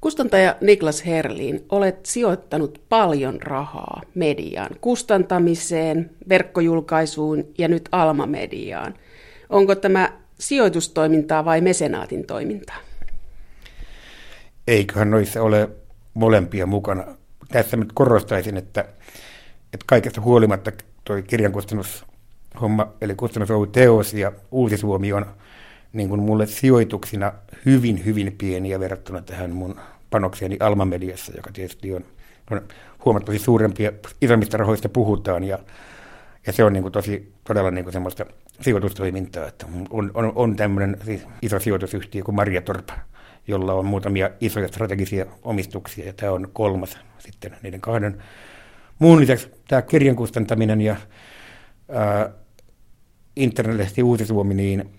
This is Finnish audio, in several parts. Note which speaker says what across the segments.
Speaker 1: Kustantaja Niklas Herlin, olet sijoittanut paljon rahaa mediaan, kustantamiseen, verkkojulkaisuun ja nyt Alma-mediaan. Onko tämä sijoitustoimintaa vai mesenaatin toimintaa?
Speaker 2: Eiköhän noissa ole molempia mukana. Tässä nyt korostaisin, että, että kaikesta huolimatta tuo kirjankustannushomma, eli kustannus teos ja Uusi Suomi on niin kuin mulle sijoituksina hyvin, hyvin pieniä verrattuna tähän mun panokseni Alma-mediassa, joka tietysti on, on huomattavasti suurempia, isommista rahoista puhutaan, ja, ja se on niin kuin tosi todella niin kuin semmoista sijoitustoimintaa, että on, on, on tämmöinen siis iso sijoitusyhtiö kuin Maria Torpa, jolla on muutamia isoja strategisia omistuksia, ja tämä on kolmas sitten niiden kahden. Muun lisäksi tämä kirjan kustantaminen ja ää, internetlehti Uusi Suomi, niin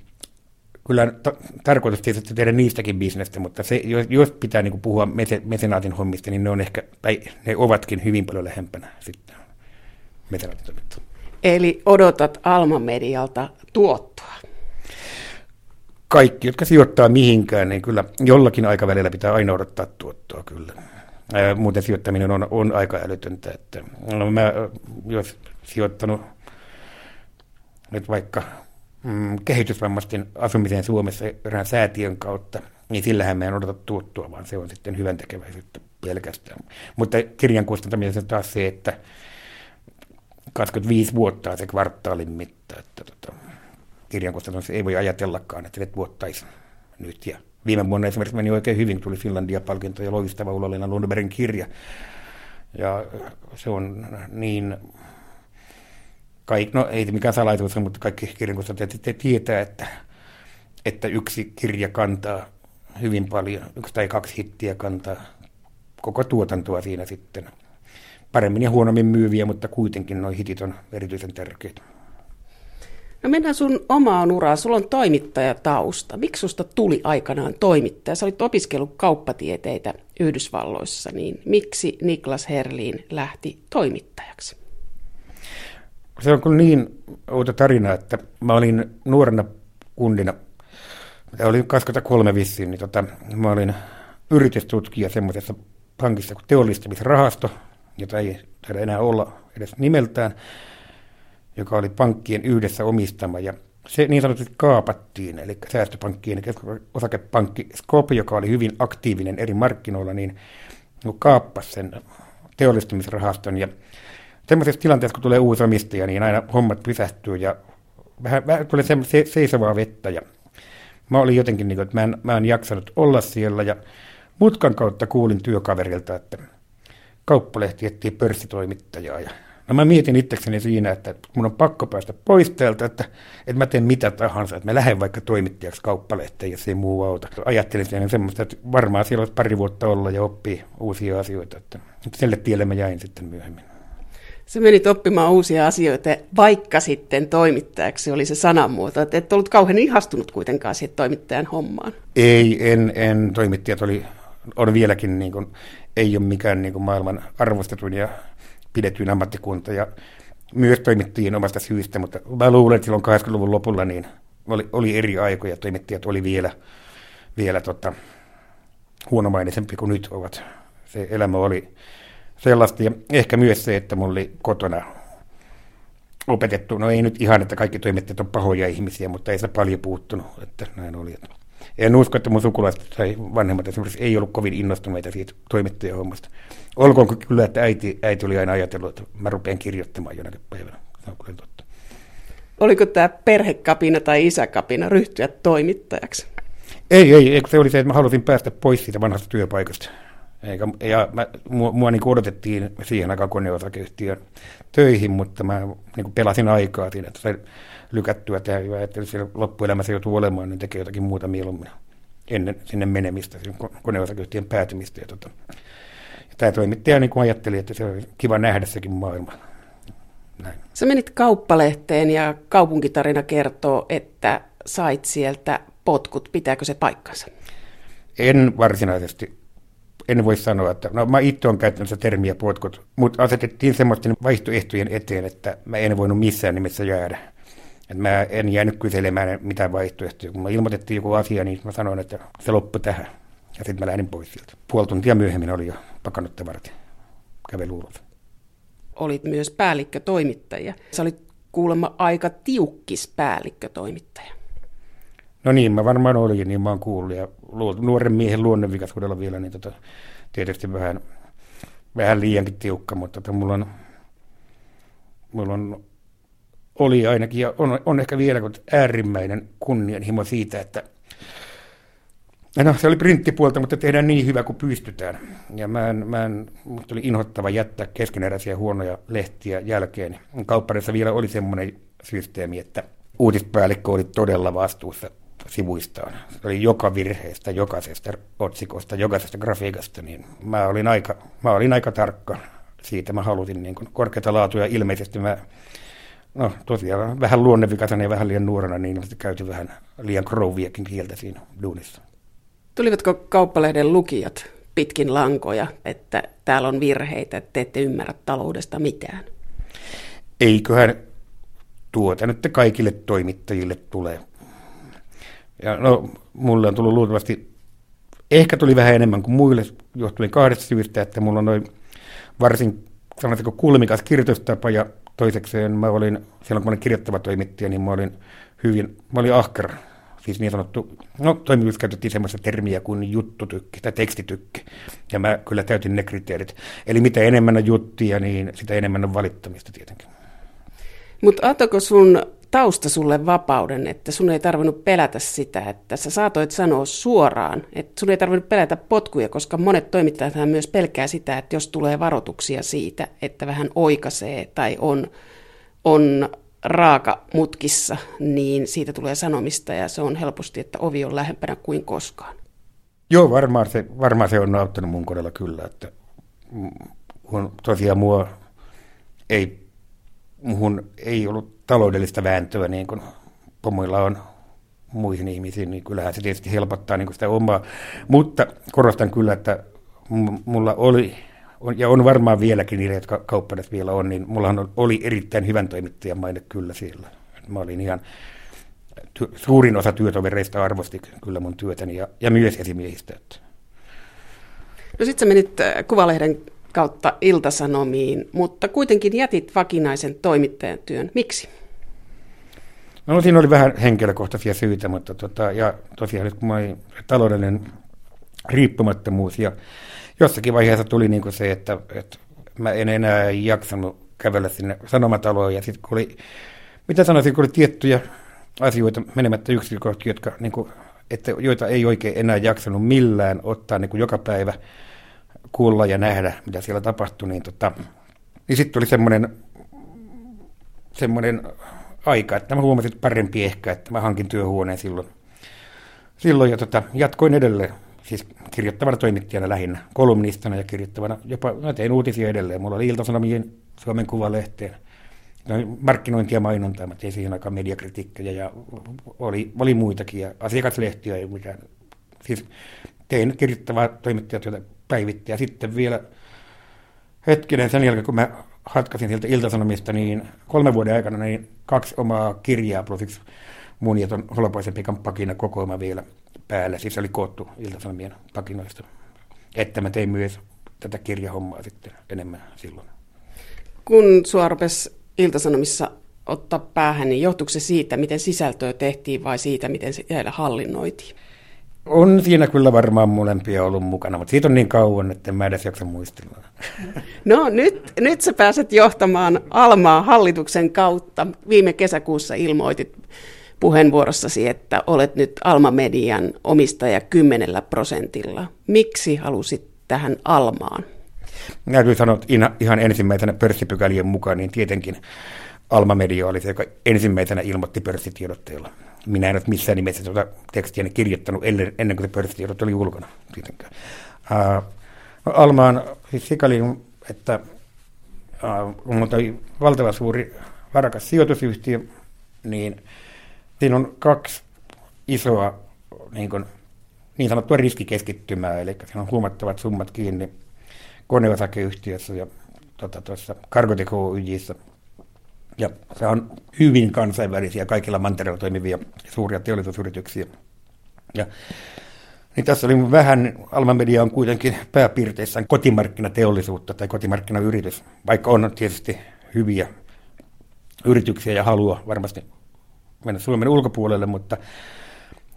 Speaker 2: kyllä ta- tarkoitus tietysti tehdä niistäkin bisnestä, mutta se, jos, jos pitää niin puhua mese, mesenaatin hommista, niin ne on ehkä, tai ne ovatkin hyvin paljon lähempänä sitten mesenaatin toimintaa.
Speaker 1: Eli odotat Alma-medialta tuottoa?
Speaker 2: Kaikki, jotka sijoittaa mihinkään, niin kyllä jollakin aikavälillä pitää aina odottaa tuottoa kyllä. Ää, muuten sijoittaminen on, on aika älytöntä. Että, no mä, jos sijoittanut nyt vaikka mm, kehitysvammaisten asumiseen Suomessa erään säätiön kautta, niin sillähän me en odota tuottua, vaan se on sitten hyvän tekeväisyyttä pelkästään. Mutta kirjan kustantaminen on taas se, että 25 vuotta se kvartaalin mitta, että tota, kirjan ei voi ajatellakaan, että se vuottaisi nyt. Ja viime vuonna esimerkiksi meni oikein hyvin, tuli Finlandia-palkinto ja loistava Ulla-Leena kirja. Ja se on niin kaik, no ei mikään salaisuus, mutta kaikki kirjankustantajat tietää, että, että yksi kirja kantaa hyvin paljon, yksi tai kaksi hittiä kantaa koko tuotantoa siinä sitten. Paremmin ja huonommin myyviä, mutta kuitenkin nuo hitit on erityisen tärkeitä.
Speaker 1: No mennään sun omaan uraan. Sulla on toimittajatausta. Miksi susta tuli aikanaan toimittaja? Sä olit opiskellut kauppatieteitä Yhdysvalloissa, niin miksi Niklas Herliin lähti toimittajaksi?
Speaker 2: Se on kyllä niin outo tarina, että mä olin nuorena kundina, ja olin 23 vissiin, niin tota, mä olin yritystutkija semmoisessa pankissa kuin teollistamisrahasto, jota ei taida enää olla edes nimeltään, joka oli pankkien yhdessä omistama. Ja se niin sanotusti kaapattiin, eli säästöpankkien osakepankki Skop, joka oli hyvin aktiivinen eri markkinoilla, niin kaappasi sen teollistamisrahaston. Ja semmoisessa tilanteessa, kun tulee uusi omistaja, niin aina hommat pysähtyy ja vähän, vähän tulee se, se, seisovaa vettä. Ja mä olin jotenkin, niin kuin, että mä en, mä en jaksanut olla siellä ja mutkan kautta kuulin työkaverilta, että kauppalehti etsii pörssitoimittajaa. Ja No mä mietin itsekseni siinä, että mun on pakko päästä pois täältä, että, että mä teen mitä tahansa, että mä lähden vaikka toimittajaksi kauppalehteen, jos ei muu auta. Ajattelin siinä semmoista, että varmaan siellä olisi pari vuotta olla ja oppii uusia asioita, että, että sille tielle mä jäin sitten myöhemmin.
Speaker 1: Sä menit oppimaan uusia asioita, vaikka sitten toimittajaksi oli se sanamuoto. Että et ollut kauhean ihastunut kuitenkaan siihen toimittajan hommaan.
Speaker 2: Ei, en, en. Toimittajat oli, on vieläkin, niin kuin, ei ole mikään niin kuin maailman arvostetuin ja pidetyin ammattikunta. Ja myös toimittajien omasta syystä, mutta mä luulen, että silloin 80-luvun lopulla niin oli, oli eri aikoja. Toimittajat oli vielä, vielä tota, huonomaisempi kuin nyt ovat. Se elämä oli sellaista. Ja ehkä myös se, että mulla oli kotona opetettu, no ei nyt ihan, että kaikki toimittajat on pahoja ihmisiä, mutta ei se paljon puuttunut, että näin oli. En usko, että mun sukulaiset tai vanhemmat esimerkiksi ei ollut kovin innostuneita siitä toimittajahommasta. Olkoon kyllä, että äiti, äiti oli aina ajatellut, että mä rupean kirjoittamaan jonakin päivänä. Se on kyllä totta.
Speaker 1: Oliko tämä perhekapina tai isäkapina ryhtyä toimittajaksi?
Speaker 2: Ei, ei, se oli se, että mä halusin päästä pois siitä vanhasta työpaikasta. Eikä, ja mä, mua, mua niin odotettiin siihen aikaan koneosakeyhtiön töihin, mutta mä niin pelasin aikaa siinä, että se lykättyä tehdä ja ajattelin, että siellä loppuelämässä joutuu olemaan, niin tekee jotakin muuta mieluummin ennen sinne menemistä, koneosakeyhtiön päätymistä. Ja, tota, ja tämä toimittaja niin ajatteli, että se oli kiva nähdä sekin maailma.
Speaker 1: Näin. Sä menit kauppalehteen ja kaupunkitarina kertoo, että sait sieltä potkut. Pitääkö se paikkansa?
Speaker 2: En varsinaisesti en voi sanoa, että no mä itse olen käyttänyt sitä termiä potkut, mutta asetettiin semmoisten vaihtoehtojen eteen, että mä en voinut missään nimessä jäädä. että mä en jäänyt kyselemään mitään vaihtoehtoja. Kun mä ilmoitettiin joku asia, niin mä sanoin, että se loppui tähän. Ja sitten mä lähdin pois sieltä. Puoli tuntia myöhemmin oli jo pakannut tavarat kävely ulos.
Speaker 1: Olit myös päällikkötoimittaja. Sä olit kuulemma aika tiukkis päällikkötoimittaja.
Speaker 2: No niin, mä varmaan olin, niin mä oon kuullut. Ja nuoren miehen luonnonvikaisuudella vielä, niin tota, tietysti vähän, vähän liiankin tiukka, mutta tota, mulla on, mulla on oli ainakin, ja on, on ehkä vielä äärimmäinen kunnianhimo siitä, että No se oli printtipuolta, mutta tehdään niin hyvä kuin pystytään. Ja mä en, mä en, musta oli inhottava jättää keskeneräisiä huonoja lehtiä jälkeen. Kaupparissa vielä oli semmoinen systeemi, että uutispäällikkö oli todella vastuussa sivuistaan. Se oli joka virheestä, jokaisesta otsikosta, jokaisesta grafiikasta, niin mä olin aika, mä olin aika tarkka siitä. Mä halusin niin korkeata laatua ja ilmeisesti mä no tosiaan vähän luonnevikaisena ja vähän liian nuorena, niin käyty vähän liian krouviakin kieltä siinä duunissa.
Speaker 1: Tulivatko kauppalehden lukijat pitkin lankoja, että täällä on virheitä, että te ette ymmärrä taloudesta mitään?
Speaker 2: Eiköhän tuota nyt kaikille toimittajille tulee. Ja no, mulle on tullut luultavasti, ehkä tuli vähän enemmän kuin muille, johtuen kahdesta syystä, että mulla on noin varsin, sanotaanko kulmikas kirjoitustapa ja toisekseen mä olin, silloin kun mä olin kirjoittava toimittaja, niin mä olin hyvin, mä olin ahkera siis niin sanottu, no toimijuudessa käytettiin semmoista termiä kuin juttutykki tai tekstitykki, ja mä kyllä täytin ne kriteerit. Eli mitä enemmän on juttia, niin sitä enemmän on valittamista tietenkin.
Speaker 1: Mutta antoiko sun tausta sulle vapauden, että sun ei tarvinnut pelätä sitä, että sä saatoit sanoa suoraan, että sun ei tarvinnut pelätä potkuja, koska monet toimittajat myös pelkää sitä, että jos tulee varoituksia siitä, että vähän oikasee tai on, on raaka mutkissa, niin siitä tulee sanomista ja se on helposti, että ovi on lähempänä kuin koskaan.
Speaker 2: Joo, varmaan se, varmaan se on auttanut mun kohdalla kyllä, että kun tosiaan mua ei, muhun ei ollut taloudellista vääntöä niin kuin pomoilla on muihin ihmisiin, niin kyllähän se tietysti helpottaa niin kuin sitä omaa. Mutta korostan kyllä, että mulla oli on, ja on varmaan vieläkin niille, jotka kauppanet vielä on, niin mullahan oli erittäin hyvän toimittajan maine kyllä siellä. Mä olin ihan, ty, suurin osa työtovereista arvosti kyllä mun työtäni ja, ja myös esimiehistä.
Speaker 1: No sitten sä menit äh, Kuvalehden kautta Iltasanomiin, mutta kuitenkin jätit vakinaisen toimittajan työn. Miksi?
Speaker 2: No siinä oli vähän henkilökohtaisia syitä, mutta tota, ja tosiaan nyt kun taloudellinen riippumattomuus ja jossakin vaiheessa tuli niin kuin se, että, että mä en enää jaksanut kävellä sinne sanomataloon. Ja sitten kun oli, mitä sanoisin, kun oli tiettyjä asioita menemättä yksityiskohtia, jotka, niin kuin, että, joita ei oikein enää jaksanut millään ottaa niin kuin joka päivä kuulla ja nähdä, mitä siellä tapahtui, niin, tota, niin sitten tuli semmoinen, semmoinen aika, että mä huomasin parempi ehkä, että mä hankin työhuoneen silloin. Silloin ja tota, jatkoin edelleen siis kirjoittavana toimittajana lähinnä, kolumnistana ja kirjoittavana, jopa mä tein uutisia edelleen. Mulla oli Ilta-Sanomien Suomen Kuvalehteen markkinointia ja mainontaa, mä tein siihen aikaan mediakritiikkejä ja oli, oli muitakin ja asiakaslehtiä ei mitään. Siis tein kirjoittavaa toimittajatyötä päivittäin ja sitten vielä hetkinen sen jälkeen, kun mä hatkasin sieltä Ilta-Sanomista, niin kolmen vuoden aikana niin kaksi omaa kirjaa plus mun ja ton Holopaisen Pikan pakina kokoama vielä päällä. Siis oli koottu Ilta-Sanomien pakinoista. Että mä tein myös tätä kirjahommaa sitten enemmän silloin.
Speaker 1: Kun sua rupesi Ilta-Sanomissa ottaa päähän, niin johtuuko se siitä, miten sisältöä tehtiin vai siitä, miten se siellä hallinnoitiin?
Speaker 2: On siinä kyllä varmaan molempia ollut mukana, mutta siitä on niin kauan, että en mä edes jaksa muistella.
Speaker 1: No nyt, nyt sä pääset johtamaan Almaa hallituksen kautta. Viime kesäkuussa ilmoitit puheenvuorossasi, että olet nyt Alma Median omistaja kymmenellä prosentilla. Miksi halusit tähän Almaan?
Speaker 2: Täytyy sanoa, että ihan ensimmäisenä pörssipykälien mukaan, niin tietenkin Alma Media oli se, joka ensimmäisenä ilmoitti pörssitiedotteella. Minä en ole missään nimessä tuota tekstiä kirjoittanut ennen, ennen kuin se pörssitiedot oli ulkona. Tietenkään. Uh, no Alma on siis sikäli, että uh, on valtava suuri varakas sijoitusyhtiö, niin Siinä on kaksi isoa niin, kuin, niin sanottua riskikeskittymää, eli siinä on huomattavat summat kiinni koneosakeyhtiössä ja tota, tuossa Cargotec Oyjissä. Ja se on hyvin kansainvälisiä, kaikilla mantereilla toimivia suuria teollisuusyrityksiä. Ja Niin tässä oli vähän, Alma Media on kuitenkin pääpiirteissään kotimarkkinateollisuutta tai kotimarkkinayritys, vaikka on tietysti hyviä yrityksiä ja halua varmasti mennä Suomen ulkopuolelle, mutta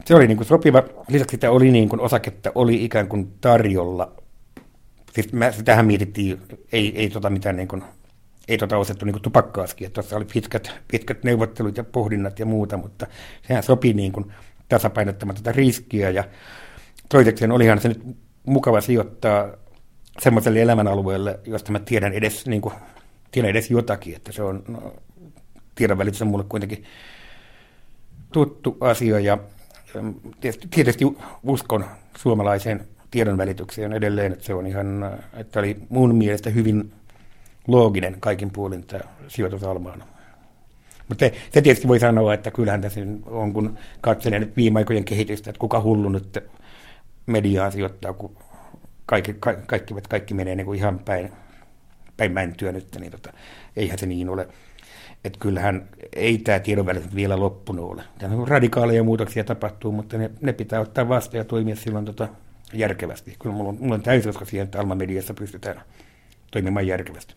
Speaker 2: se oli niin kuin sopiva. Lisäksi sitä oli niin kuin osaketta oli ikään kuin tarjolla. Siis mä, sitähän mietittiin, ei, ei tota mitään niin kuin, ei tota osettu niin tupakkaaskin, että tuossa oli pitkät, pitkät neuvottelut ja pohdinnat ja muuta, mutta sehän sopi niin kuin tasapainottamaan tätä riskiä. Ja toisekseen olihan se nyt mukava sijoittaa semmoiselle elämänalueelle, josta mä tiedän edes, niin kuin, tiedän edes jotakin, että se on, no, tiedonvälitys on mulle kuitenkin tuttu asia. Ja tietysti, tietysti uskon suomalaiseen tiedonvälitykseen edelleen, että se on ihan, että oli mun mielestä hyvin looginen kaikin puolin tämä sijoitus Almaan. Mutta se, se tietysti voi sanoa, että kyllähän tässä on, kun katselen nyt viime aikojen kehitystä, että kuka hullu nyt mediaa sijoittaa, kun kaikki, kaikki, kaikki, kaikki menee niin kuin ihan päin, päin mäntyä nyt, niin tota, eihän se niin ole. Että kyllähän ei tämä tiedonvälitys vielä loppunut ole. Tämä radikaaleja muutoksia tapahtuu, mutta ne, ne pitää ottaa vastaan ja toimia silloin tota järkevästi. Kyllä mulla on, mulla on täysin usko siihen, että Alma-mediassa pystytään toimimaan järkevästi.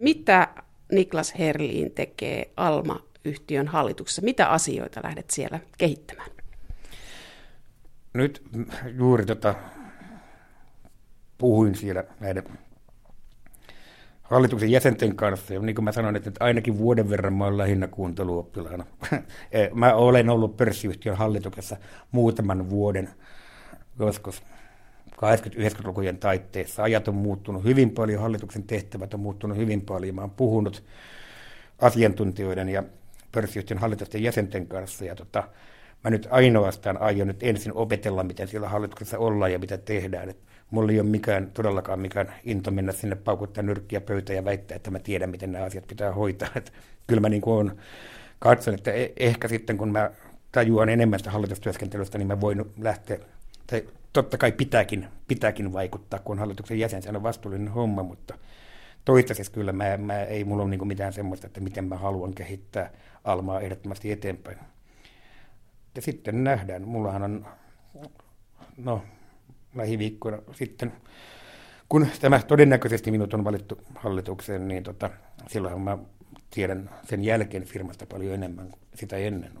Speaker 1: Mitä Niklas Herliin tekee Alma-yhtiön hallituksessa? Mitä asioita lähdet siellä kehittämään?
Speaker 2: Nyt juuri tota, puhuin siellä näiden hallituksen jäsenten kanssa. Ja niin kuin mä sanoin, että ainakin vuoden verran mä olen lähinnä kuunteluoppilaana. Eh, mä olen ollut pörssiyhtiön hallituksessa muutaman vuoden, joskus 80-90-lukujen taitteessa. Ajat on muuttunut hyvin paljon, hallituksen tehtävät on muuttunut hyvin paljon. Mä oon puhunut asiantuntijoiden ja pörssiyhtiön hallitusten jäsenten kanssa. Ja tota, mä nyt ainoastaan aion nyt ensin opetella, miten siellä hallituksessa ollaan ja mitä tehdään. Et mulla ei ole mikään, todellakaan mikään into mennä sinne paukuttaa nyrkkiä pöytään ja väittää, että mä tiedän, miten nämä asiat pitää hoitaa. Et kyllä mä niin kuin katson, että e- ehkä sitten kun mä tajuan enemmän sitä hallitustyöskentelystä, niin mä voin lähteä, tai totta kai pitääkin, pitääkin vaikuttaa, kun hallituksen jäsen, se on vastuullinen homma, mutta toistaiseksi kyllä mä, mä ei mulla ole niin mitään semmoista, että miten mä haluan kehittää Almaa ehdottomasti eteenpäin. Ja sitten nähdään, mullahan on, no lähiviikkoina sitten, kun tämä todennäköisesti minut on valittu hallitukseen, niin tota, silloin mä tiedän sen jälkeen firmasta paljon enemmän kuin sitä ennen.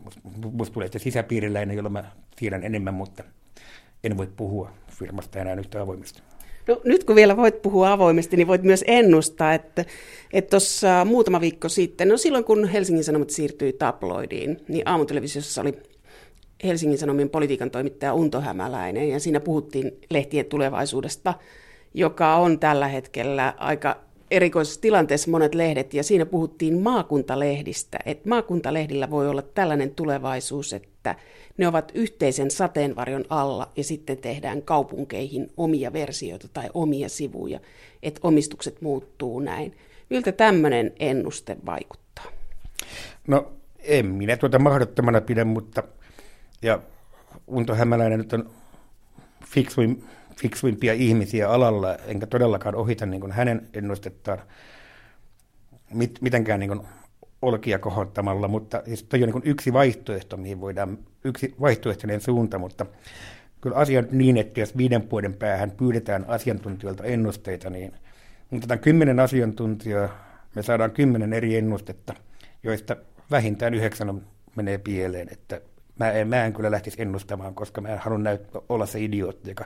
Speaker 2: Musta tulee sitten sisäpiiriläinen, jolla mä tiedän enemmän, mutta en voi puhua firmasta enää yhtä avoimesti.
Speaker 1: No, nyt kun vielä voit puhua avoimesti, niin voit myös ennustaa, että tuossa muutama viikko sitten, no silloin kun Helsingin Sanomat siirtyi tabloidiin, niin aamutelevisiossa oli Helsingin Sanomien politiikan toimittaja Unto Hämäläinen, ja siinä puhuttiin lehtien tulevaisuudesta, joka on tällä hetkellä aika erikoisessa tilanteessa monet lehdet, ja siinä puhuttiin maakuntalehdistä, että maakuntalehdillä voi olla tällainen tulevaisuus, että ne ovat yhteisen sateenvarjon alla, ja sitten tehdään kaupunkeihin omia versioita tai omia sivuja, että omistukset muuttuu näin. Miltä tämmöinen ennuste vaikuttaa?
Speaker 2: No en minä tuota mahdottomana pidä, mutta ja Unto Hämäläinen nyt on fiksuin, fiksuimpia ihmisiä alalla, enkä todellakaan ohita niin hänen ennustettaan mit, mitenkään niin olkia kohottamalla, mutta siis toi on niin yksi vaihtoehto, mihin voidaan, yksi vaihtoehtoinen suunta, mutta kyllä asia on niin, että jos viiden vuoden päähän pyydetään asiantuntijoilta ennusteita, niin otetaan kymmenen asiantuntijaa, me saadaan kymmenen eri ennustetta, joista vähintään yhdeksän menee pieleen, että mä en, mä en kyllä lähtisi ennustamaan, koska mä en halua olla se idiootti, joka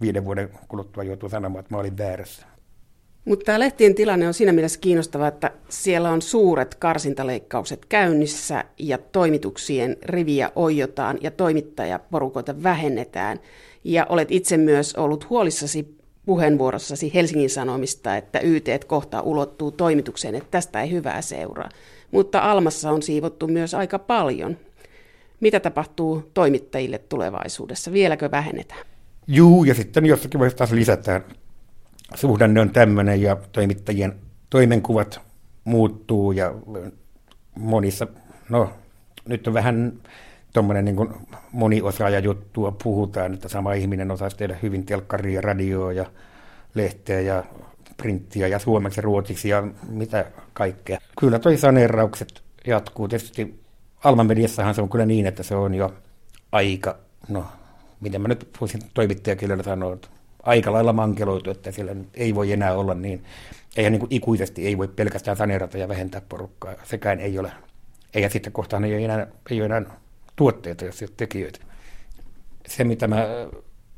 Speaker 2: viiden vuoden kuluttua joutuu sanomaan, että mä olin väärässä.
Speaker 1: Mutta tämä lehtien tilanne on siinä mielessä kiinnostava, että siellä on suuret karsintaleikkaukset käynnissä ja toimituksien riviä oijotaan ja toimittajaporukoita vähennetään. Ja olet itse myös ollut huolissasi puheenvuorossasi Helsingin Sanomista, että YT kohta ulottuu toimitukseen, että tästä ei hyvää seuraa. Mutta Almassa on siivottu myös aika paljon. Mitä tapahtuu toimittajille tulevaisuudessa? Vieläkö vähennetään?
Speaker 2: Juu, ja sitten jossakin vaiheessa taas lisätään. Suhdanne on tämmöinen ja toimittajien toimenkuvat muuttuu ja monissa, no nyt on vähän tuommoinen niin moniosaaja juttua puhutaan, että sama ihminen osaisi tehdä hyvin telkkaria, radioa ja lehteä ja printtiä ja suomeksi ja ruotsiksi ja mitä kaikkea. Kyllä toi saneeraukset jatkuu. Tietysti Alman mediassahan se on kyllä niin, että se on jo aika, no miten mä nyt voisin toimittajakielellä sanoa, aika lailla mankeloitu, että siellä ei voi enää olla niin, eihän niin kuin ikuisesti ei voi pelkästään saneerata ja vähentää porukkaa, sekään ei ole, ja sitten kohtaan ei ole enää, ei ole enää tuotteita, jos ei ole tekijöitä. Se, mitä mä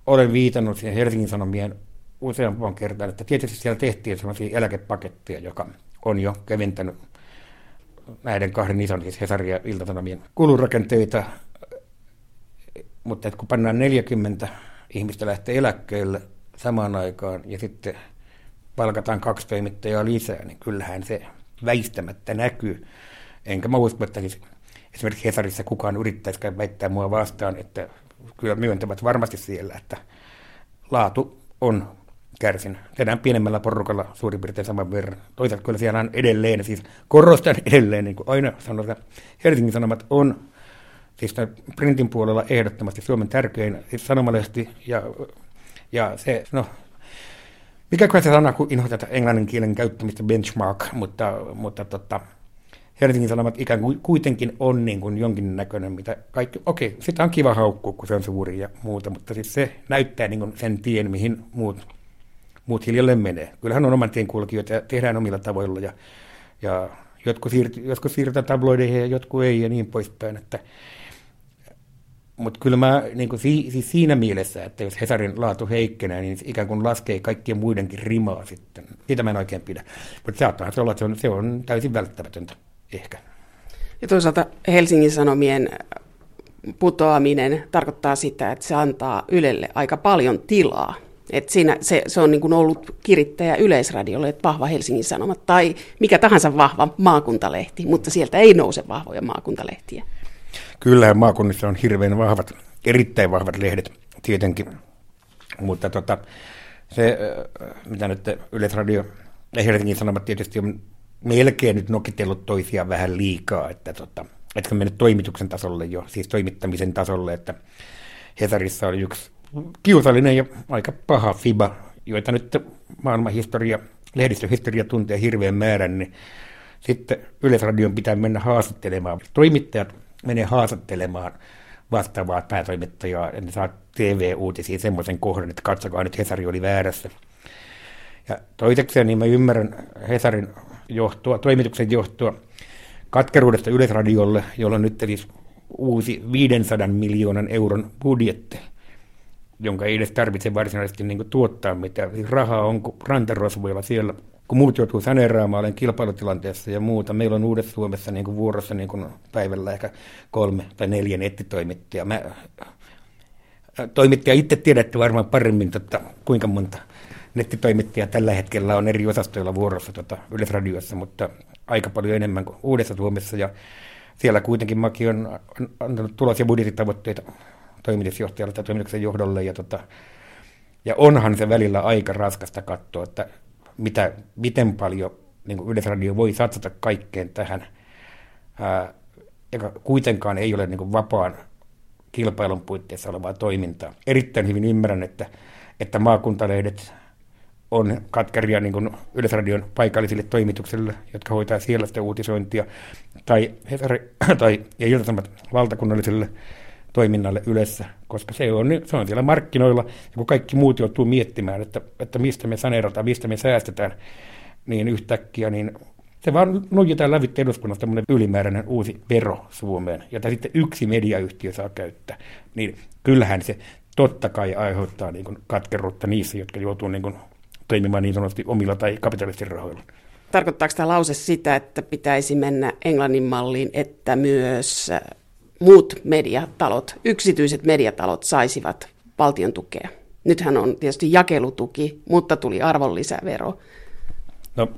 Speaker 2: olen viitannut siihen Helsingin Sanomien useampaan kertaan, että tietysti siellä tehtiin sellaisia eläkepaketteja, joka on jo keventänyt näiden kahden ison, siis Hesarin ja Iltasanomien kulurakenteita, mutta että kun pannaan 40 ihmistä lähtee eläkkeelle samaan aikaan ja sitten palkataan kaksi toimittajaa lisää, niin kyllähän se väistämättä näkyy. Enkä mä usko, että siis esimerkiksi Hesarissa kukaan yrittäisikään väittää mua vastaan, että kyllä myöntävät varmasti siellä, että laatu on kärsin. Tehdään pienemmällä porukalla suurin piirtein saman verran. Toisaalta kyllä siellä on edelleen, siis korostan edelleen, niin kuin aina sanotaan, Helsingin Sanomat on siis printin puolella ehdottomasti Suomen tärkein siis sanomalehti, ja, ja se, no, mikä se sana, kun inhotetaan englannin kielen käyttämistä benchmark, mutta, mutta tota, Helsingin Sanomat ikään kuin kuitenkin on niin kuin jonkinnäköinen, mitä kaikki, okei, sitä on kiva haukkua, kun se on suuri ja muuta, mutta siis se näyttää niin kuin sen tien, mihin muut, muut hiljalleen menee. Kyllähän on oman tien kulkijoita ja tehdään omilla tavoilla ja, ja jotkut, siirty, jotkut siirrytään tabloideihin ja jotkut ei ja niin poispäin, että mutta kyllä mä niin kuin, siis siinä mielessä, että jos Hesarin laatu heikkenee, niin ikään kuin laskee kaikkien muidenkin rimaa sitten. Siitä mä en oikein pidä. Mutta saattaa se olla, että se on, se on täysin välttämätöntä ehkä.
Speaker 1: Ja toisaalta Helsingin Sanomien putoaminen tarkoittaa sitä, että se antaa Ylelle aika paljon tilaa. Et siinä se, se on niin kuin ollut kirittäjä Yleisradiolle, että vahva Helsingin Sanomat tai mikä tahansa vahva maakuntalehti, mutta sieltä ei nouse vahvoja maakuntalehtiä.
Speaker 2: Kyllähän maakunnissa on hirveän vahvat, erittäin vahvat lehdet tietenkin, mutta tota, se, mitä nyt Yleisradio ja Helsingin Sanomat tietysti on melkein nyt nokitellut toisiaan vähän liikaa, että, tota, on mennyt toimituksen tasolle jo, siis toimittamisen tasolle, että Hesarissa oli yksi kiusallinen ja aika paha FIBA, joita nyt maailmanhistoria, lehdistöhistoria tuntee hirveän määrän, niin sitten Yleisradion pitää mennä haastattelemaan. Toimittajat menee haastattelemaan vastaavaa päätoimittajaa, ja ne saa TV-uutisia semmoisen kohdan, että katsokaa nyt Hesari oli väärässä. Ja toisekseen niin mä ymmärrän Hesarin johtoa, toimituksen johtoa katkeruudesta Yleisradiolle, jolla on nyt siis uusi 500 miljoonan euron budjetti, jonka ei edes tarvitse varsinaisesti niin tuottaa mitään. Siis rahaa on rantarosvoilla siellä kun muut joutuu saneeraamaan, olen kilpailutilanteessa ja muuta. Meillä on Uudessa Suomessa niin kuin vuorossa niin kuin päivällä ehkä kolme tai neljä nettitoimittajaa. Mä, toimittaja itse tiedätte varmaan paremmin, että kuinka monta nettitoimittajaa tällä hetkellä on eri osastoilla vuorossa tota, Yleisradiossa, mutta aika paljon enemmän kuin Uudessa Suomessa. Ja siellä kuitenkin Maki on antanut tulos- ja budjetitavoitteita toimitusjohtajalle tai toimituksen johdolle. Ja, tota, ja onhan se välillä aika raskasta katsoa, että mitä, miten paljon niin kuin Yleisradio voi satsata kaikkeen tähän, ää, joka kuitenkaan ei ole niin kuin vapaan kilpailun puitteissa olevaa toimintaa. Erittäin hyvin ymmärrän, että, että maakuntalehdet on katkeria niin kuin Yleisradion paikallisille toimituksille, jotka hoitaa siellä sitä uutisointia, tai, tai ja iltasamat valtakunnalliselle toiminnalle yleensä, koska se on, se on siellä markkinoilla, ja kun kaikki muut joutuu miettimään, että, että mistä me saneerataan, mistä me säästetään, niin yhtäkkiä niin se vaan nujitaan lävitse eduskunnasta tämmöinen ylimääräinen uusi vero Suomeen, jota sitten yksi mediayhtiö saa käyttää. Niin kyllähän se totta kai aiheuttaa niin kuin katkeruutta niissä, jotka joutuu niin kuin toimimaan niin sanotusti omilla tai kapitalistin rahoilla.
Speaker 1: Tarkoittaako tämä lause sitä, että pitäisi mennä Englannin malliin, että myös muut mediatalot, yksityiset mediatalot saisivat valtion tukea. Nythän on tietysti jakelutuki, mutta tuli arvonlisävero.
Speaker 2: No,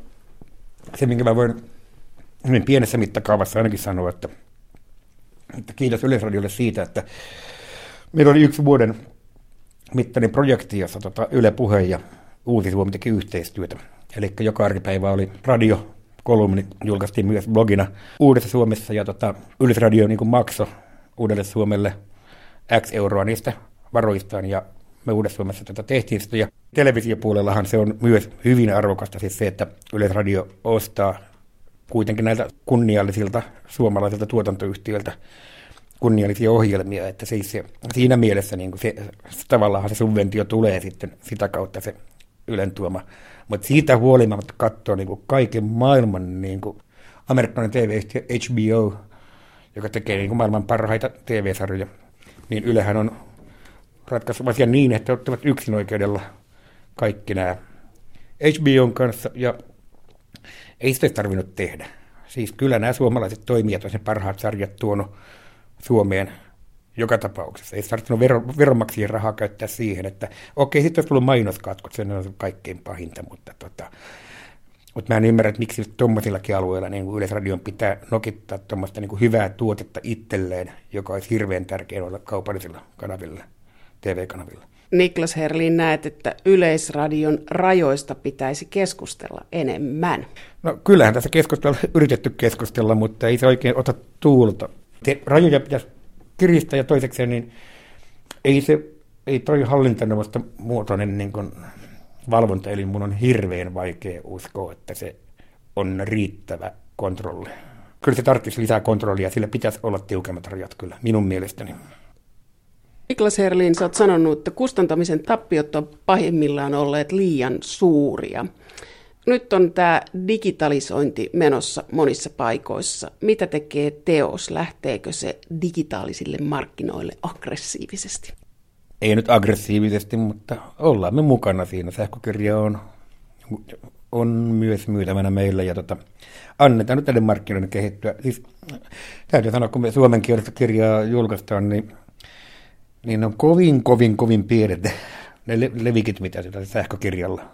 Speaker 2: se minkä mä voin hyvin pienessä mittakaavassa ainakin sanoa, että, että kiitos Yleisradiolle siitä, että meillä oli yksi vuoden mittainen projekti, jossa tota Yle Puhe ja Uusi Suomi teki yhteistyötä. Eli joka arkipäivä oli radio, kolumni julkaistiin myös blogina Uudessa Suomessa ja tota, Yleisradio niin kuin maksoi Uudelle Suomelle X euroa niistä varoistaan ja me Uudessa Suomessa tätä tehtiin sitä. Ja televisiopuolellahan se on myös hyvin arvokasta siis se, että Yleisradio ostaa kuitenkin näiltä kunniallisilta suomalaisilta tuotantoyhtiöiltä kunniallisia ohjelmia, että siis se, siinä mielessä niin se, tavallaan se subventio tulee sitten sitä kautta se Ylen tuoma. Mutta siitä huolimatta katsoo niin kuin kaiken maailman niin kuin amerikkalainen TV, HBO, joka tekee niin kuin maailman parhaita TV-sarjoja, niin Ylehän on ratkaissut asian niin, että ottavat yksin oikeudella kaikki nämä HBOn kanssa, ja ei sitä tarvinnut tehdä. Siis kyllä nämä suomalaiset toimijat on sen parhaat sarjat tuonut Suomeen joka tapauksessa. Ei tarvitse vero, veronmaksajien rahaa käyttää siihen, että okei, sitten olisi tullut mainoskatkot, se on kaikkein pahinta, mutta tota, mutta mä en ymmärrä, että miksi tuommoisillakin alueilla niin Yleisradion pitää nokittaa tuommoista niin hyvää tuotetta itselleen, joka olisi hirveän tärkeää olla kaupallisilla kanavilla, TV-kanavilla.
Speaker 1: Niklas Herlin, näet, että Yleisradion rajoista pitäisi keskustella enemmän.
Speaker 2: No kyllähän tässä keskustella yritetty keskustella, mutta ei se oikein ota tuulta. Se rajoja pitäisi kiristää ja toisekseen, niin ei se, ei toi hallintoneuvosto muotoinen niin kuin valvonta, eli mun on hirveän vaikea uskoa, että se on riittävä kontrolli. Kyllä se tarvitsisi lisää kontrollia, sillä pitäisi olla tiukemmat rajat kyllä, minun mielestäni.
Speaker 1: Niklas Herlin, sä oot sanonut, että kustantamisen tappiot on pahimmillaan olleet liian suuria. Nyt on tämä digitalisointi menossa monissa paikoissa. Mitä tekee teos? Lähteekö se digitaalisille markkinoille aggressiivisesti?
Speaker 2: Ei nyt aggressiivisesti, mutta ollaan me mukana siinä. Sähkökirja on, on myös myytävänä meillä ja tota, annetaan nyt tälle markkinoiden kehittyä. Siis, täytyy sanoa, kun me suomenkielistä kirjaa julkaistaan, niin, niin on kovin, kovin, kovin pienet ne le- levikit, mitä sitä sähkökirjalla,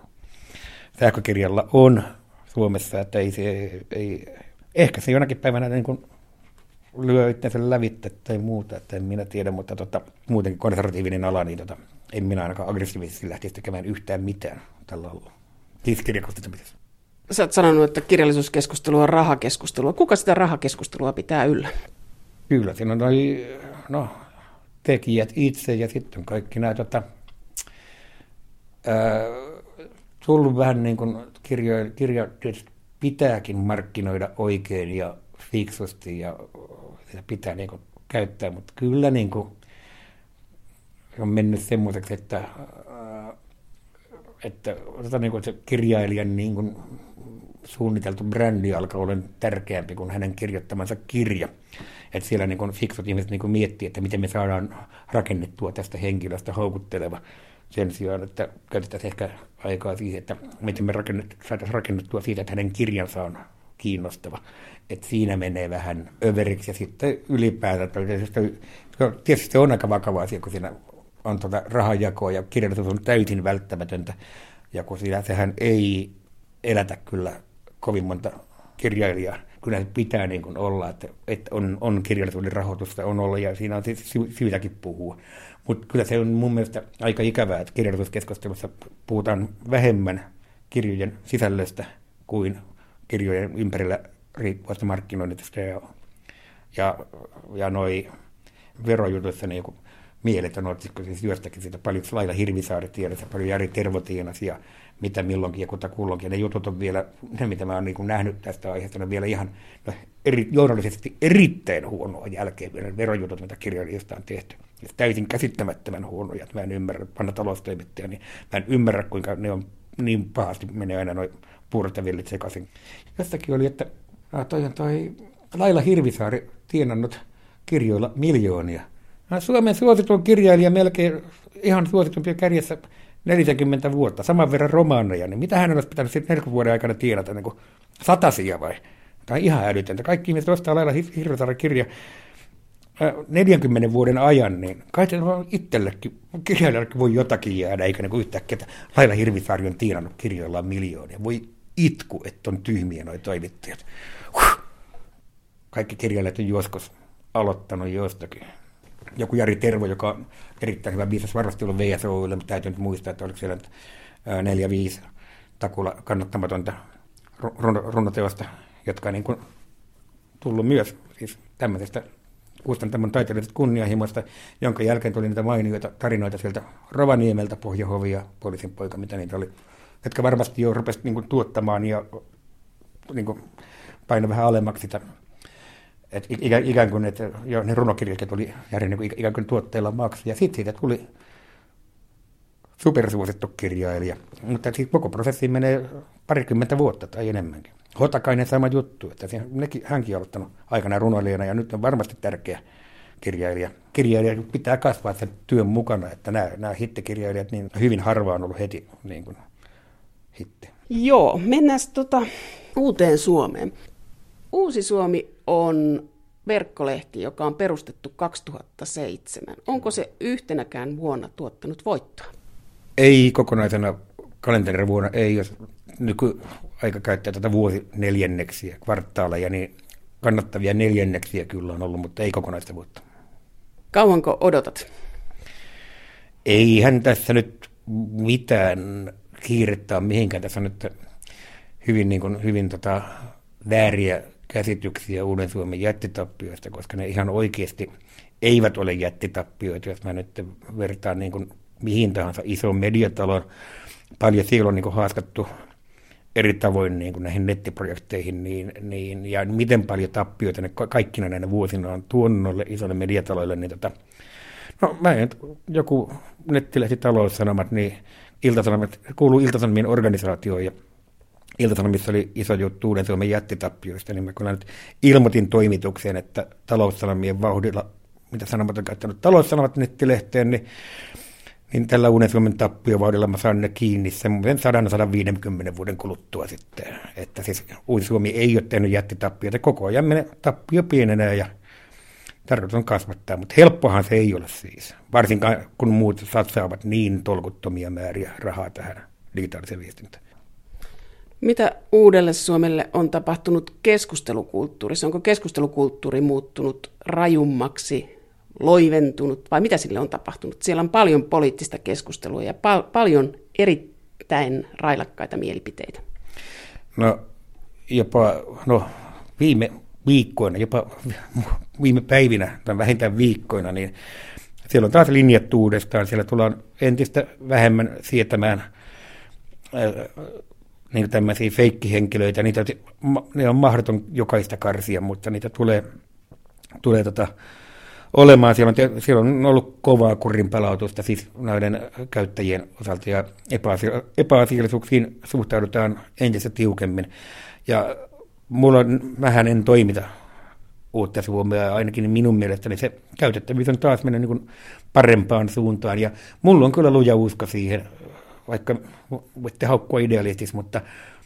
Speaker 2: sähkökirjalla on Suomessa, että ei se, ei, ehkä se jonakin päivänä niin kuin lyö itsensä lävitte tai muuta, että en minä tiedä, mutta tota, muutenkin konservatiivinen ala, niin tota, en minä ainakaan aggressiivisesti lähtisi tekemään yhtään mitään tällä alalla. Siis kirjakustamisessa.
Speaker 1: Sä oot sanonut, että kirjallisuuskeskustelu on rahakeskustelua. Kuka sitä rahakeskustelua pitää yllä?
Speaker 2: Kyllä, siinä on noi, no, tekijät itse ja sitten kaikki nämä tota, ää, tullut vähän niin kuin kirjo, kirja pitääkin markkinoida oikein ja fiksusti ja sitä pitää niin kuin käyttää, mutta kyllä niin kuin on mennyt semmoiseksi, että, äh, että otetaan niin kuin se kirjailijan niin kuin suunniteltu brändi alkaa olla tärkeämpi kuin hänen kirjoittamansa kirja. Että siellä niin fiksut ihmiset niin miettii, että miten me saadaan rakennettua tästä henkilöstä houkutteleva sen sijaan, että käytetään ehkä aikaa siihen, että miten me rakennettu, saataisiin rakennettua siitä, että hänen kirjansa on kiinnostava että siinä menee vähän överiksi ja sitten ylipäätään, tietysti se on aika vakava asia, kun siinä on tuota rahanjakoa ja kirjallisuus on täysin välttämätöntä, ja kun siinä sehän ei elätä kyllä kovin monta kirjailijaa. Kyllä se pitää niin kuin olla, että, että on, on kirjallisuuden rahoitusta, on olla ja siinä on siis sy- syytäkin puhua. Mutta kyllä se on mun mielestä aika ikävää, että kirjallisuuskeskustelussa puhutaan vähemmän kirjojen sisällöstä kuin kirjojen ympärillä riippuvasta markkinoinnista ja, ja, ja noi verojutuissa niin mieletön otsikko siis jostakin siitä paljon Laila Hirvisaari paljon Jari Tervo ja mitä milloinkin ja kuta kulloinkin. Ne jutut on vielä, ne mitä mä oon niin nähnyt tästä aiheesta, on vielä ihan no, eri, journalisesti erittäin huonoa jälkeen vielä verojutut, mitä kirjailijasta on tehty. Täysin käsittämättömän huonoja. Mä en ymmärrä, panna taloustoimittaja, niin mä en ymmärrä, kuinka ne on niin pahasti menee aina noin puurtavillit sekaisin. Jossakin oli, että toi on toi Laila Hirvisaari tienannut kirjoilla miljoonia. Suomen suosituin kirjailija melkein ihan suositumpia kärjessä 40 vuotta, saman verran romaaneja, niin mitä hän olisi pitänyt sitten 40 vuoden aikana tienata, niin kuin satasia vai? Tai ihan älytöntä. Kaikki ihmiset ostaa Laila Hirvisaaren kirja 40 vuoden ajan, niin kai se itsellekin, kirjailijallekin voi jotakin jäädä, eikä niin yhtäkkiä, että Laila Hirvisaari on tienannut kirjoillaan miljoonia. Voi itku, että on tyhmiä nuo toimittajat kaikki kirjailijat on joskus aloittanut jostakin. Joku Jari Tervo, joka on erittäin hyvä biisas, varmasti ollut VSOille, mutta täytyy nyt muistaa, että oliko siellä neljä, viisi takulla kannattamatonta runoteosta, jotka on niin kuin tullut myös siis tämmöisestä kustantamon taiteellisesta kunnianhimosta, jonka jälkeen tuli niitä mainioita tarinoita sieltä Rovaniemeltä, Pohjahovi ja poliisin poika, mitä niitä oli, jotka varmasti jo rupesivat niin tuottamaan ja niin kuin paino vähän alemmaksi sitä Et ikään, kuin että jo ne runokirjat oli jäänyt niin ikään kuin tuotteilla maksu. Ja sitten siitä tuli supersuosittu kirjailija. Mutta siis koko prosessi menee parikymmentä vuotta tai enemmänkin. Hotakainen sama juttu, että nekin, hänkin on aloittanut aikana runoilijana ja nyt on varmasti tärkeä kirjailija. Kirjailija pitää kasvaa sen työn mukana, että nämä, nämä hittikirjailijat niin hyvin harva on ollut heti niin kuin, hitti.
Speaker 1: Joo, mennään tota, uuteen Suomeen. Uusi Suomi on verkkolehti, joka on perustettu 2007. Onko se yhtenäkään vuonna tuottanut voittoa?
Speaker 2: Ei kokonaisena kalenterivuonna, ei, jos nykyaika käyttää tätä vuosi neljänneksiä, kvartaaleja, niin kannattavia neljänneksiä kyllä on ollut, mutta ei kokonaista vuotta.
Speaker 1: Kauanko odotat?
Speaker 2: Eihän tässä nyt mitään kiirettä on mihinkään. Tässä on nyt hyvin, niin kuin, hyvin tota, vääriä käsityksiä Uuden Suomen jättitappioista, koska ne ihan oikeasti eivät ole jättitappioita, jos mä nyt vertaan niin kuin mihin tahansa isoon mediatalon. Paljon siellä on niin kuin haaskattu eri tavoin niin kuin näihin nettiprojekteihin, niin, niin, ja miten paljon tappioita ne kaikkina näinä vuosina on tuonut noille isoille mediataloille, niin tota, no mä en, joku nettilehti taloussanomat, niin Iltasanomat, kuuluu Iltasanomien organisaatioon, ja Iltasanomissa oli iso juttu Uuden Suomen jättitappioista, niin mä kyllä nyt ilmoitin toimitukseen, että taloussanomien vauhdilla, mitä sanomat on käyttänyt taloussanomat nettilehteen, niin niin tällä Suomen tappiovauhdilla mä saan ne kiinni semmoisen 100-150 vuoden kuluttua sitten. Että siis Uusi Suomi ei ole tehnyt jättitappioita, koko ajan menee, tappio pienenee ja tarkoitus on kasvattaa, mutta helppohan se ei ole siis. Varsinkaan kun muut satsaavat niin tolkuttomia määriä rahaa tähän digitaaliseen viestintään.
Speaker 1: Mitä uudelle Suomelle on tapahtunut keskustelukulttuurissa? Onko keskustelukulttuuri muuttunut rajummaksi loiventunut vai mitä sille on tapahtunut? Siellä on paljon poliittista keskustelua ja pal- paljon erittäin railakkaita mielipiteitä.
Speaker 2: No jopa no, viime viikkoina, jopa viime päivinä tai vähintään viikkoina, niin siellä on taas linjattu uudestaan. Siellä tullaan entistä vähemmän sietämään äh, niin tämmöisiä feikkihenkilöitä. Niitä, ne on mahdoton jokaista karsia, mutta niitä tulee, tulee tota, olemaan. Siellä on, siellä on ollut kovaa kurin palautusta siis näiden käyttäjien osalta ja epäasiallisuuksiin suhtaudutaan entistä tiukemmin. Ja mulla on, mähän en toimita uutta Suomea, ainakin minun mielestäni se käytettävyys on taas mennyt niin parempaan suuntaan. Ja mulla on kyllä luja usko siihen, vaikka voitte haukkua idealistis, mutta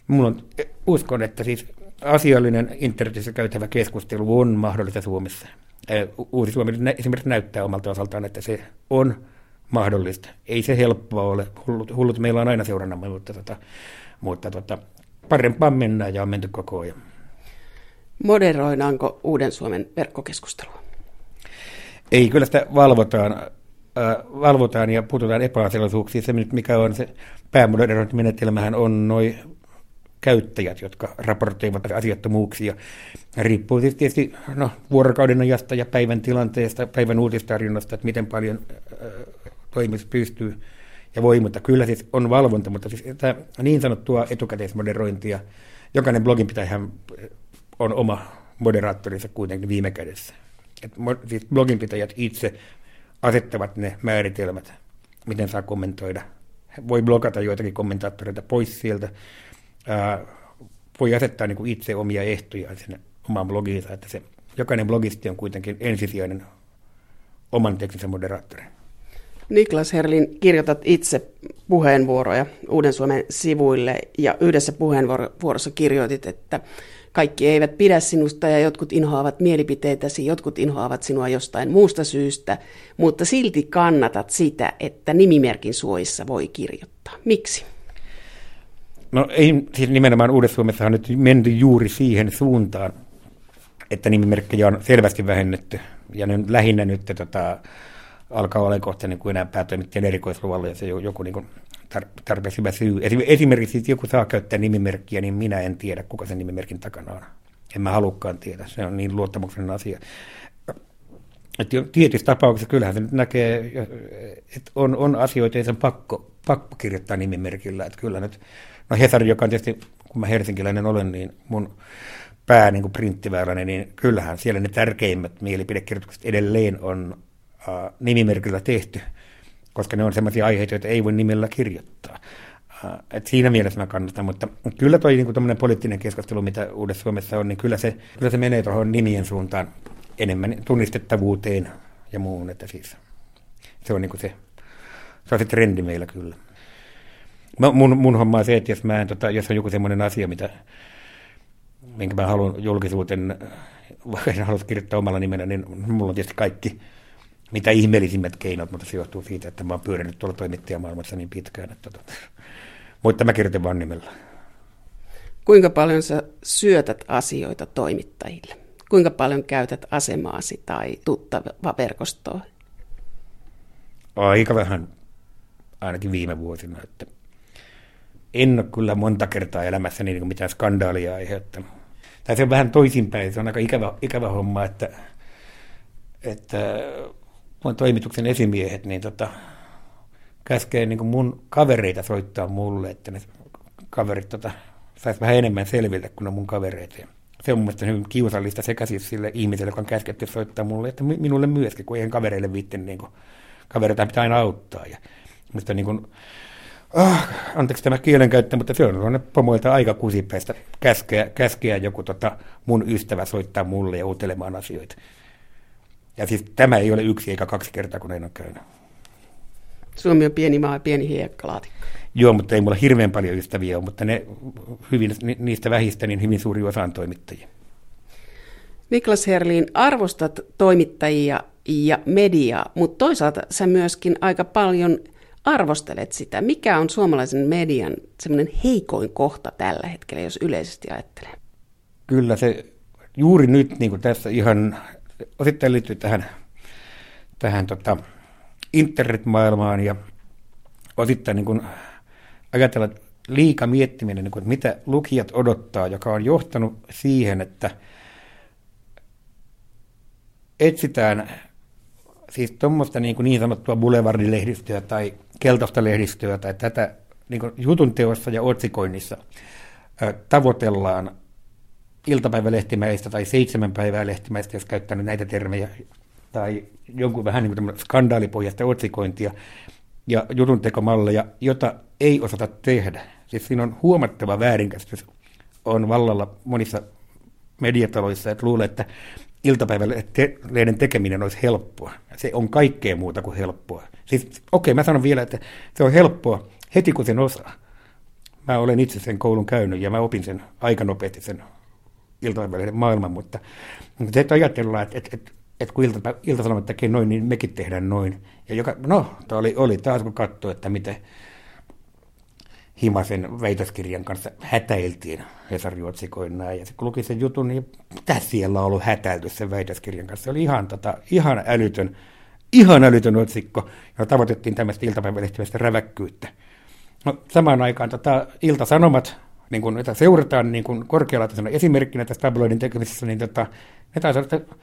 Speaker 2: mulla on uskon, että siis asiallinen internetissä käytävä keskustelu on mahdollista Suomessa. Uusi Suomi esimerkiksi näyttää omalta osaltaan, että se on mahdollista. Ei se helppoa ole. Hullut, hullut meillä on aina seurannamme, mutta, tota, mutta tota, parempaan mennään ja on menty koko ajan.
Speaker 1: Moderoidaanko Uuden Suomen verkkokeskustelua?
Speaker 2: Ei, kyllä sitä valvotaan, äh, valvotaan ja puututaan epäasiallisuuksiin. Se, mikä on se päämoderointimenetelmähän on noin käyttäjät, jotka raportoivat asiattomuuksia. Riippuu siis tietysti no, vuorokauden ajasta ja päivän tilanteesta, päivän uutistarjonnasta, että miten paljon äh, toimis pystyy ja voi, mutta kyllä siis on valvonta, mutta siis tämä niin sanottua etukäteismoderointia, jokainen blogin ihan on oma moderaattorinsa kuitenkin viime kädessä. Et, siis bloginpitäjät itse asettavat ne määritelmät, miten saa kommentoida. Voi blogata joitakin kommentaattoreita pois sieltä. Ää, voi asettaa niin kuin itse omia ehtoja sinne omaan blogiinsa, että se, jokainen blogisti on kuitenkin ensisijainen oman teknisen moderaattorin.
Speaker 1: Niklas Herlin, kirjoitat itse puheenvuoroja Uuden Suomen sivuille ja yhdessä puheenvuorossa kirjoitit, että kaikki eivät pidä sinusta ja jotkut inhoavat mielipiteitäsi, jotkut inhoavat sinua jostain muusta syystä, mutta silti kannatat sitä, että nimimerkin suojissa voi kirjoittaa. Miksi?
Speaker 2: No ei, siis nimenomaan Uudessa Suomessa on nyt menty juuri siihen suuntaan, että nimimerkkejä on selvästi vähennetty. Ja on lähinnä nyt tota, alkaa olla kohta niin kuin enää päätoimittajan erikoisluvalla ja se joku niin kuin tarpeeksi hyvä syy. Esimerkiksi jos joku saa käyttää nimimerkkiä, niin minä en tiedä, kuka sen nimimerkin takana on. En mä halukkaan tiedä, se on niin luottamuksellinen asia. Että tietyissä tapauksissa kyllähän se nyt näkee, että on, on asioita, joita on pakko, pakko kirjoittaa nimimerkillä. Että kyllä nyt, no Hesari, joka on tietysti, kun mä helsinkiläinen olen, niin mun pää niin kuin printtiväyläinen, niin kyllähän siellä ne tärkeimmät mielipidekirjoitukset edelleen on äh, nimimerkillä tehty, koska ne on sellaisia aiheita, joita ei voi nimellä kirjoittaa. Äh, et siinä mielessä mä kannatan, mutta kyllä toi niin poliittinen keskustelu, mitä Uudessa Suomessa on, niin kyllä se, kyllä se menee tuohon nimien suuntaan enemmän tunnistettavuuteen ja muun, että siis se on niin kuin se, se on se trendi meillä kyllä. Mä, mun, mun homma on se, että jos, mä en, tota, jos on joku semmoinen asia, mitä, minkä mä haluan julkisuuteen, vaikka en halua kirjoittaa omalla nimellä, niin mulla on tietysti kaikki mitä ihmeellisimmät keinot, mutta se johtuu siitä, että mä oon pyörinyt tuolla toimittajamaailmassa niin pitkään. Että, tota, mutta mä kirjoitin vaan nimellä.
Speaker 1: Kuinka paljon sä syötät asioita toimittajille? Kuinka paljon käytät asemaasi tai tuttava verkostoa?
Speaker 2: Aika vähän, ainakin viime vuosina. Että en ole kyllä monta kertaa elämässäni niin mitään skandaalia aiheuttanut. Tai se on vähän toisinpäin, se on aika ikävä, ikävä homma, että, että mun toimituksen esimiehet niin tota, käskee niin mun kavereita soittaa mulle, että ne kaverit tota, saisi vähän enemmän selville kuin on mun kavereita. se on mun mielestä hyvin kiusallista sekä siis sille ihmiselle, joka on käsketty soittaa mulle, että minulle myöskin, kun eihän kavereille viitten, niin kuin, kavereita pitää aina auttaa. Ja, mutta niin kuin, oh, anteeksi tämä kielenkäyttö, mutta se on pomoilta aika kusipäistä käskeä, käskeä joku tota, mun ystävä soittaa mulle ja uutelemaan asioita. Ja siis tämä ei ole yksi eikä kaksi kertaa, kun näin on käynyt.
Speaker 1: Suomi on pieni maa ja pieni hiekkalaatikko.
Speaker 2: Joo, mutta ei mulla hirveän paljon ystäviä ole, mutta ne, hyvin, niistä vähistä niin hyvin suuri osa on toimittajia.
Speaker 1: Niklas Herliin, arvostat toimittajia ja mediaa, mutta toisaalta sä myöskin aika paljon arvostelet sitä. Mikä on suomalaisen median semmoinen heikoin kohta tällä hetkellä, jos yleisesti ajattelee?
Speaker 2: Kyllä se juuri nyt niin kuin tässä ihan osittain liittyy tähän, tähän tota, internetmaailmaan ja osittain niin kuin ajatella liika miettiminen, niin kuin, että mitä lukijat odottaa, joka on johtanut siihen, että etsitään siis tuommoista niin, niin sanottua boulevardilehdistöä tai keltaista lehdistöä tai tätä niin jutun teossa ja otsikoinnissa tavoitellaan iltapäivälehtimäistä tai seitsemän päivää lehtimäistä, jos käyttänyt näitä termejä, tai jonkun vähän niin kuin skandaalipohjaista otsikointia ja jutuntekomalleja, jota ei osata tehdä. Siis siinä on huomattava väärinkäsitys on vallalla monissa mediataloissa, että luulee, että iltapäivälehden tekeminen olisi helppoa. Se on kaikkea muuta kuin helppoa. Siis okei, okay, mä sanon vielä, että se on helppoa heti kun sen osaa. Mä olen itse sen koulun käynyt ja mä opin sen aika nopeasti sen iltapäivälehden maailman, mutta, se, että ajatellaan, että, että, että, että kun ilta, iltasanomat tekee noin, niin mekin tehdään noin. Ja joka, no, tämä oli, oli taas kun katsoi, että miten Himasen väitöskirjan kanssa hätäiltiin Hesari otsikoin näin. Ja kun luki sen jutun, niin mitä siellä on ollut hätäilty sen väitöskirjan kanssa? Se oli ihan, tota, ihan älytön, ihan älytön otsikko, ja tavoitettiin tämmöistä iltapäivälehtimäistä räväkkyyttä. No, samaan aikaan tota, Ilta-Sanomat niin kun, jota seurataan niin kun korkealaatuisena esimerkkinä tässä tabloidin tekemisessä, niin tota, ne taisi olla, puske,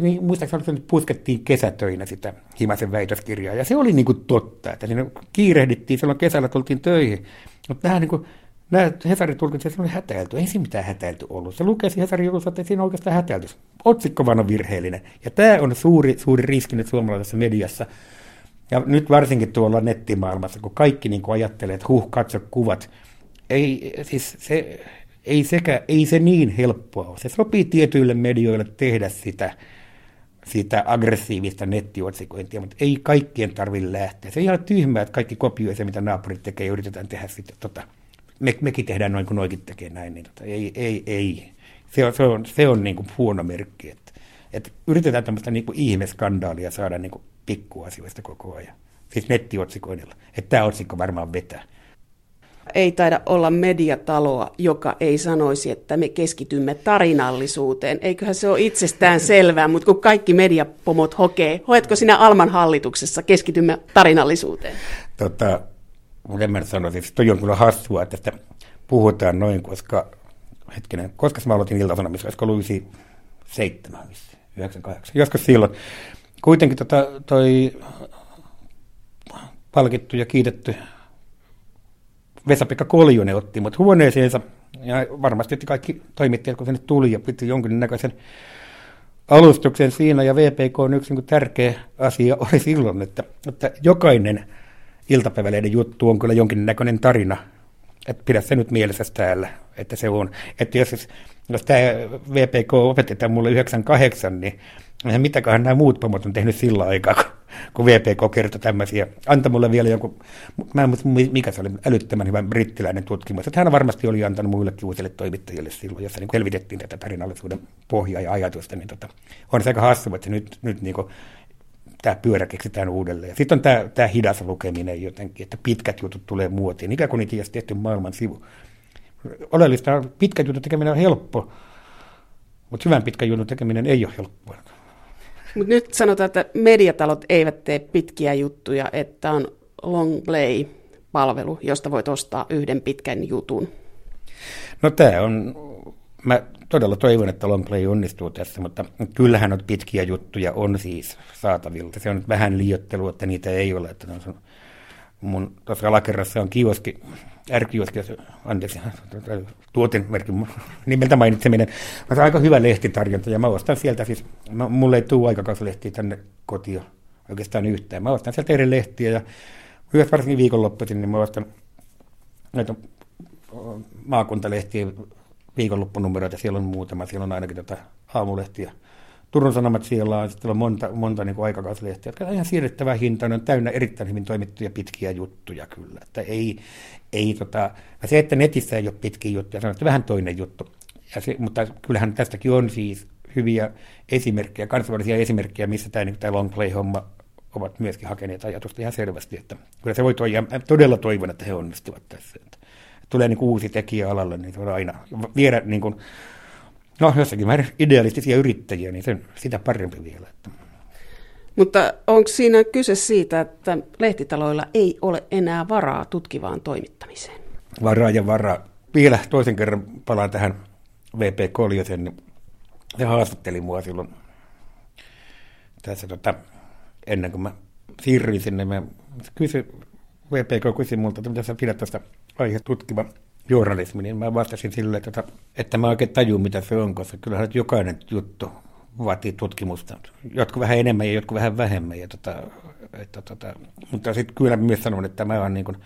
Speaker 2: niin, muistaakseni puskettiin kesätöinä sitä Himasen väitöskirjaa, ja se oli niin kuin totta, että siinä kiirehdittiin, silloin kesällä tultiin töihin, mutta tähän niin kuin, nämä Hesarin tulkitsi, että se oli hätäilty. Ei siinä mitään hätäilty ollut. Se lukee Hesarin jutussa, että siinä oikeastaan hätäilty. Otsikko vaan on virheellinen. Ja tämä on suuri, suuri riski nyt suomalaisessa mediassa. Ja nyt varsinkin tuolla nettimaailmassa, kun kaikki niin kuin ajattelee, että huh, katso kuvat, ei, siis se, ei, sekä, ei se niin helppoa ole. Se sopii tietyille medioille tehdä sitä, sitä aggressiivista nettiotsikointia, mutta ei kaikkien tarvitse lähteä. Se on ihan tyhmää, että kaikki kopioi se, mitä naapurit tekee ja yritetään tehdä sitä. Tota, me, mekin tehdään noin kuin noikin tekee näin. Niin tota, ei, ei, ei. Se on, se on, se on niin kuin huono merkki. Että, että yritetään tämmöistä niin kuin ihmeskandaalia saada niin kuin pikkuasioista koko ajan. Siis nettiotsikoinnilla. Että tämä otsikko varmaan vetää
Speaker 1: ei taida olla mediataloa, joka ei sanoisi, että me keskitymme tarinallisuuteen. Eiköhän se ole itsestään selvää, mutta kun kaikki mediapomot hokee, hoetko sinä Alman hallituksessa keskitymme tarinallisuuteen?
Speaker 2: Tota, en mä sanoisi, että toi on kyllä hassua, että tästä puhutaan noin, koska hetkinen, koska mä aloitin iltasanomissa, olisiko luisi seitsemän, 98, joskus silloin. Kuitenkin tota, toi palkittu ja kiitetty Vesa-Pekka Koljonen otti mut huoneeseensa. Ja varmasti kaikki toimittajat, kun sinne tuli ja piti jonkinnäköisen alustuksen siinä, ja VPK on yksi niin tärkeä asia oli silloin, että, että jokainen iltapäiväleiden juttu on kyllä jonkinnäköinen tarina, että pidä se nyt mielessä täällä, että se on. Että jos, jos tämä VPK opetetaan mulle 98, niin mitäköhän nämä muut pomot on tehnyt sillä aikaa, kun, kun VPK kertoi tämmöisiä. Anta mulle vielä joku, mä en muista mikä se oli, älyttömän hyvä brittiläinen tutkimus. Että hän varmasti oli antanut muillekin uusille toimittajille silloin, jossa niin helvitettiin tätä tarinallisuuden pohjaa ja ajatusta. Niin tota, on se aika hassu, että nyt, nyt niin kuin, tämä pyörä keksitään uudelleen. Sitten on tämä, tämä hidas lukeminen jotenkin, että pitkät jutut tulee muotiin, ikään kuin niitä ei tehty maailman sivu. Oleellista on, pitkät jutut tekeminen on helppo, mutta hyvän pitkän jutun tekeminen ei ole helppoa.
Speaker 1: Mutta nyt sanotaan, että mediatalot eivät tee pitkiä juttuja, että on long play-palvelu, josta voit ostaa yhden pitkän jutun.
Speaker 2: No tämä on, mä todella toivon, että long play onnistuu tässä, mutta kyllähän on pitkiä juttuja on siis saatavilla. Se on nyt vähän liiottelu, että niitä ei ole. Että on mun tuossa alakerrassa on kioski, R-kioski, anteeksi, tuotemerkki nimeltä mainitseminen. Mä saan aika hyvä lehtitarjonta ja mä ostan sieltä siis, mä, mulle ei tule aikakauslehtiä tänne kotiin oikeastaan yhtään. Mä ostan sieltä eri lehtiä ja myös varsinkin viikonloppuisin, niin mä ostan näitä maakuntalehtiä viikonloppunumeroita, siellä on muutama, siellä on ainakin tätä aamulehtiä. Turun Sanomat siellä on, sitten on monta, monta niin kuin aikakauslehtiä, jotka on ihan siirrettävää hintaa, ne on täynnä erittäin hyvin toimittuja pitkiä juttuja kyllä. Että ei, ei tota, se, että netissä ei ole pitkiä juttuja, se on vähän toinen juttu. Ja se, mutta kyllähän tästäkin on siis hyviä esimerkkejä, kansainvälisiä esimerkkejä, missä tämä, niin, tämä long play-homma ovat myöskin hakeneet ajatusta ihan selvästi, että kyllä se voi toimia. Todella toivon, että he onnistuvat tässä. Että tulee niin uusi tekijä alalle, niin se on aina viedä niin kuin, no jossakin määrin idealistisia yrittäjiä, niin sen, sitä parempi vielä.
Speaker 1: Mutta onko siinä kyse siitä, että lehtitaloilla ei ole enää varaa tutkivaan toimittamiseen?
Speaker 2: Varaa ja varaa. Vielä toisen kerran palaan tähän VP Koljosen, se haastatteli mua silloin tässä tota, ennen kuin mä siirryin sinne. Mä kysyin, VPK kysyi multa, että mitä sä pidät tästä aihe tutkiva journalismi, niin mä vastasin sille, että, että mä oikein tajun, mitä se on, koska kyllähän jokainen juttu vaatii tutkimusta. Jotkut vähän enemmän ja jotkut vähän vähemmän. Ja tota, että, tota, mutta sitten kyllä myös sanon, että mä oon niin kuin,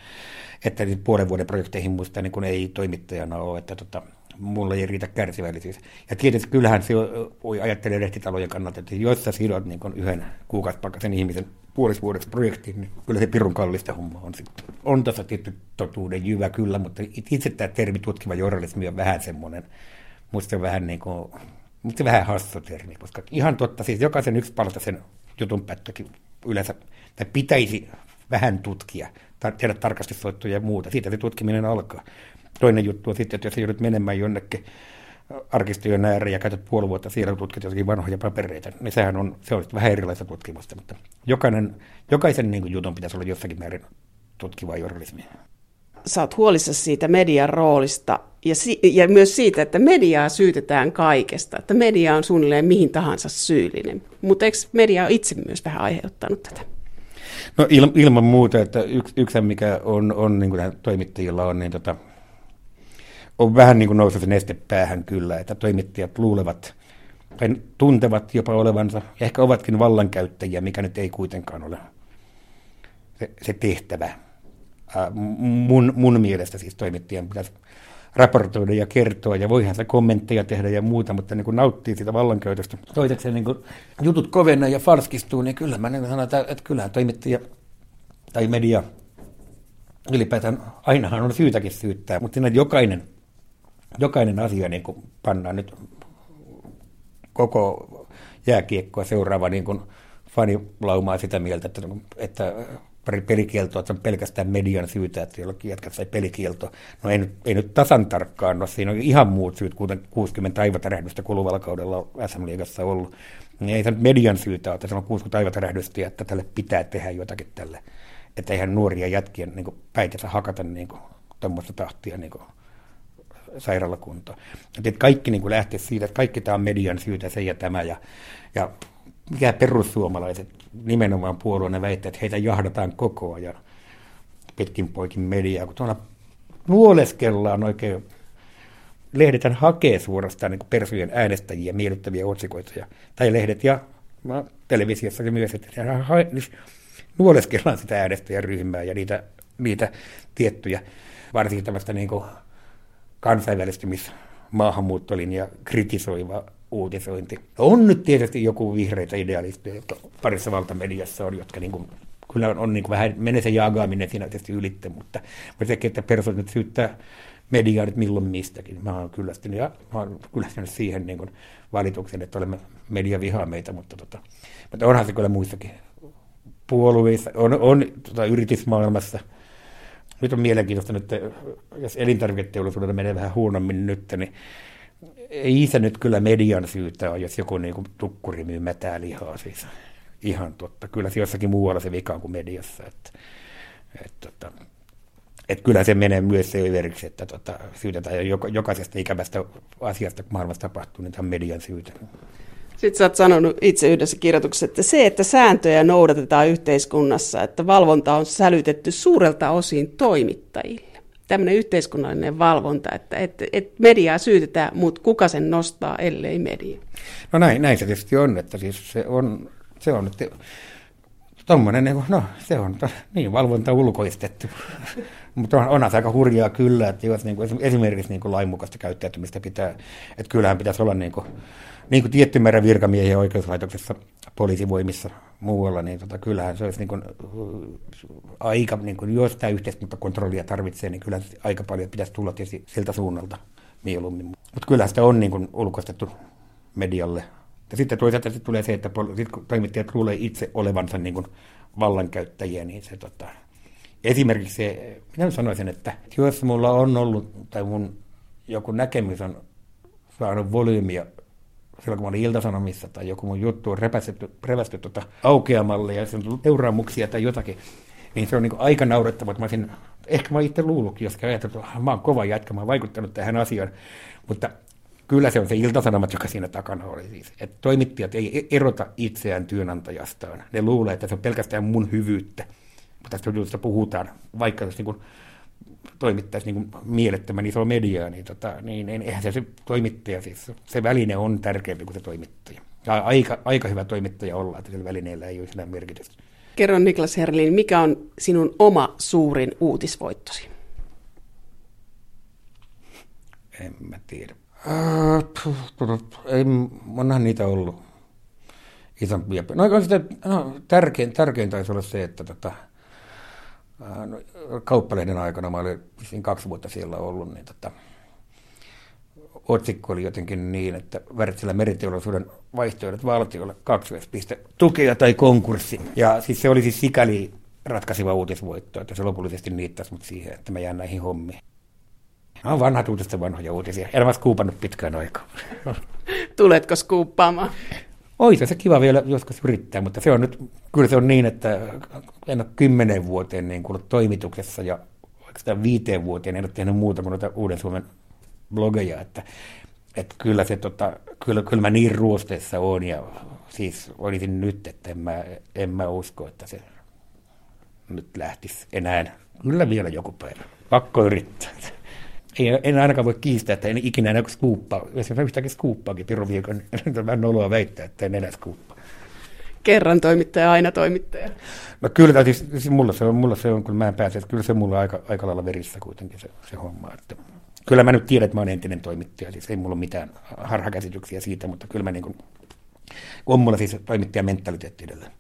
Speaker 2: että puolen vuoden projekteihin muista niin ei toimittajana ole, että tota, mulla ei riitä kärsivällisyys. Ja tietysti kyllähän se voi ajattelee lehtitalojen kannalta, että jos sä sidot niin yhden kuukausipakkaisen ihmisen puolisvuodeksi projektiin, niin kyllä se pirun kallista homma on sitten. On tuossa tietty totuuden jyvä kyllä, mutta itse tämä termi tutkiva journalismi on vähän semmoinen, musta on vähän niin kuin, mutta vähän hassu termi, koska ihan totta, siis jokaisen yksipaltaisen jutun pätkäkin yleensä, tai pitäisi vähän tutkia, tehdä tarkastussoittoja ja muuta. Siitä se tutkiminen alkaa. Toinen juttu on sitten, että jos joudut menemään jonnekin arkistojen ääreen ja käytät puoli vuotta siellä tutkit jotakin vanhoja papereita, niin sehän on, se on vähän erilaista tutkimusta, mutta jokainen, jokaisen niin kuin, jutun pitäisi olla jossakin määrin tutkivaa journalismia.
Speaker 1: Sä oot huolissa siitä median roolista ja, si- ja myös siitä, että mediaa syytetään kaikesta, että media on suunnilleen mihin tahansa syyllinen. Mutta eikö media ole itse myös vähän aiheuttanut tätä?
Speaker 2: No il, ilman muuta, että yksi, yksi mikä on, on niin kuin toimittajilla on, niin tota, on vähän niin kuin noussut neste päähän kyllä, että toimittajat luulevat tai tuntevat jopa olevansa, ja ehkä ovatkin vallankäyttäjiä, mikä nyt ei kuitenkaan ole se, se tehtävä. mun, mun mielestä siis toimittajan pitäisi raportoida ja kertoa, ja voihan se kommentteja tehdä ja muuta, mutta niin kuin nauttii siitä vallankäytöstä. Toiseksi niin jutut kovenna ja farskistuu, niin kyllä mä niin sanon, että, että kyllähän toimittaja tai media ylipäätään ainahan on syytäkin syyttää, mutta siinä jokainen jokainen asia niin kuin pannaan nyt koko jääkiekkoa seuraava niin kuin fanilaumaa sitä mieltä, että, että pelikielto että on pelkästään median syytä, että jollakin jätkät sai pelikielto. No ei nyt, ei nyt tasan tarkkaan, no siinä on ihan muut syyt, kuten 60 aivatärähdystä kuluvalla kaudella SM Liigassa ollut. Niin ei se median syytä että se on 60 aivatärähdystä että tälle pitää tehdä jotakin tälle. Että eihän nuoria jätkiä niin päitänsä hakata niin tuommoista tahtia niin kuin, sairaalakunto. Että kaikki niin kuin lähtee siitä, että kaikki tämä on median syytä, se ja tämä. Ja, ja mikä perussuomalaiset nimenomaan puolueena väittää, että heitä jahdataan koko ajan pitkin poikin mediaa, kun tuolla nuoleskellaan oikein lehdethän hakee suorastaan niin persujen äänestäjiä miellyttäviä otsikoita, ja, tai lehdet ja no, televisiossakin myös, että nuoleskellaan sitä äänestäjäryhmää ja niitä, niitä tiettyjä, varsinkin tämmöistä niin kansainvälistymis maahanmuuttolinja kritisoiva uutisointi. On nyt tietysti joku vihreitä idealisteja, jotka parissa valtamediassa on, jotka niin kuin, kyllä on, on niin kuin vähän, menee se jaagaaminen siinä tietysti ylitte, mutta se, että persoonat syyttää mediaa nyt milloin mistäkin. Mä oon kyllästynyt, ja mä oon kyllästynyt siihen niin kuin valituksen, että olemme media vihaa meitä, mutta, tota, mutta onhan se kyllä muissakin puolueissa, on, on tota, yritysmaailmassa. Nyt on mielenkiintoista, että jos elintarviketeollisuudella menee vähän huonommin nyt, niin ei se nyt kyllä median syytä ole, jos joku niin kuin tukkuri myy mätää lihaa. Siis ihan totta. Kyllä se jossakin muualla se vika on kuin mediassa. Että, että, että, että kyllä se menee myös se överiksi, että tota, syytetään joka, jokaisesta ikävästä asiasta, kun maailmassa tapahtuu, niin tämä on median syytä.
Speaker 1: Sitten sä oot sanonut itse yhdessä kirjoituksessa, että se, että sääntöjä noudatetaan yhteiskunnassa, että valvonta on sälytetty suurelta osin toimittajille tämmöinen yhteiskunnallinen valvonta, että et, et mediaa syytetään, mutta kuka sen nostaa, ellei media?
Speaker 2: No näin, näin se tietysti on, että siis se on, se on että tommonen, niin no se on niin valvonta ulkoistettu. Mutta on, onhan se aika hurjaa kyllä, että jos niin kuin, esimerkiksi niin kuin lainmukaista käyttäytymistä pitää, että kyllähän pitäisi olla niin kuin, niin kuin tietty määrä virkamiehiä oikeuslaitoksessa, poliisivoimissa, muualla, niin tota, kyllähän se olisi niin kuin, aika, niin kuin, jos tämä yhteiskuntakontrollia tarvitsee, niin kyllä aika paljon pitäisi tulla tietysti siltä suunnalta mieluummin. Mutta kyllä sitä on niin kuin, ulkoistettu medialle. Ja sitten toisaalta sitten tulee se, että toimittajat luulee itse olevansa niin kuin, vallankäyttäjiä, niin se tota, esimerkiksi se, minä sanoisin, että jos mulla on ollut, tai mun joku näkemys on saanut volyymia silloin kun mä olin Iltasanomissa tai joku mun juttu on repästetty, revästy tuota aukeamalle ja sen on seuraamuksia tai jotakin, niin se on niin aika naurettava, että mä olisin, ehkä mä itse luullutkin, jos ajatellut, että mä oon kova jätkä, mä oon vaikuttanut tähän asiaan, mutta kyllä se on se iltasanomat, joka siinä takana oli siis. Että toimittajat ei e- erota itseään työnantajastaan. Ne luulee, että se on pelkästään mun hyvyyttä. Mutta tästä jutusta puhutaan, vaikka jos niin toimittaisi niin mielettömän iso mediaa, niin, tota, niin, niin eihän se, se toimittaja, siis se väline on tärkeämpi kuin se toimittaja. Ja aika, aika hyvä toimittaja olla, että sillä välineellä ei ole mitään merkitystä.
Speaker 1: Kerro Niklas Herlin, mikä on sinun oma suurin uutisvoittosi?
Speaker 2: En mä tiedä. Äh, ei, onhan niitä ollut isompia. No, sitä, no, tärkein, tärkein taisi olla se, että tota, no, kauppalehden aikana, mä olin kaksi vuotta siellä ollut, niin tota, otsikko oli jotenkin niin, että Wärtsilä meriteollisuuden vaihtoehdot valtiolle piste tukea tai konkurssi. Ja siis se oli siis sikäli ratkaisiva uutisvoitto, että se lopullisesti niittäisi mut siihen, että mä jään näihin hommiin. Nämä on vanhat uutista vanhoja uutisia. En mä skuupannut pitkään aikaa.
Speaker 1: Tuletko skuuppaamaan?
Speaker 2: Olisi se kiva vielä joskus yrittää, mutta se on nyt, kyllä se on niin, että en ole kymmenen vuoteen niin kuin toimituksessa ja oikeastaan viiteen vuoteen en ole tehnyt muuta kuin noita Uuden Suomen blogeja, että, että kyllä, se, tota, kyllä, kyllä mä niin ruosteessa on ja siis olisin nyt, että en mä, en mä usko, että se nyt lähtisi enää. Kyllä vielä joku päivä. Pakko yrittää ei, en ainakaan voi kiistää, että en ikinä enää skuuppaa. Jos mä yhtäkkiä skuuppaakin Piru viikon, niin vähän noloa väittää, että en enää skuuppaa.
Speaker 1: Kerran toimittaja, aina toimittaja.
Speaker 2: No kyllä, siis, siis mulla, se on, mulla se on, kun mä en pääse, että kyllä se mulla on aika, aika lailla verissä kuitenkin se, se homma. Että, kyllä mä nyt tiedän, että mä olen entinen toimittaja, siis ei mulla ole mitään harhakäsityksiä siitä, mutta kyllä mä niin kuin, on mulla siis toimittajan mentaliteetti edelleen.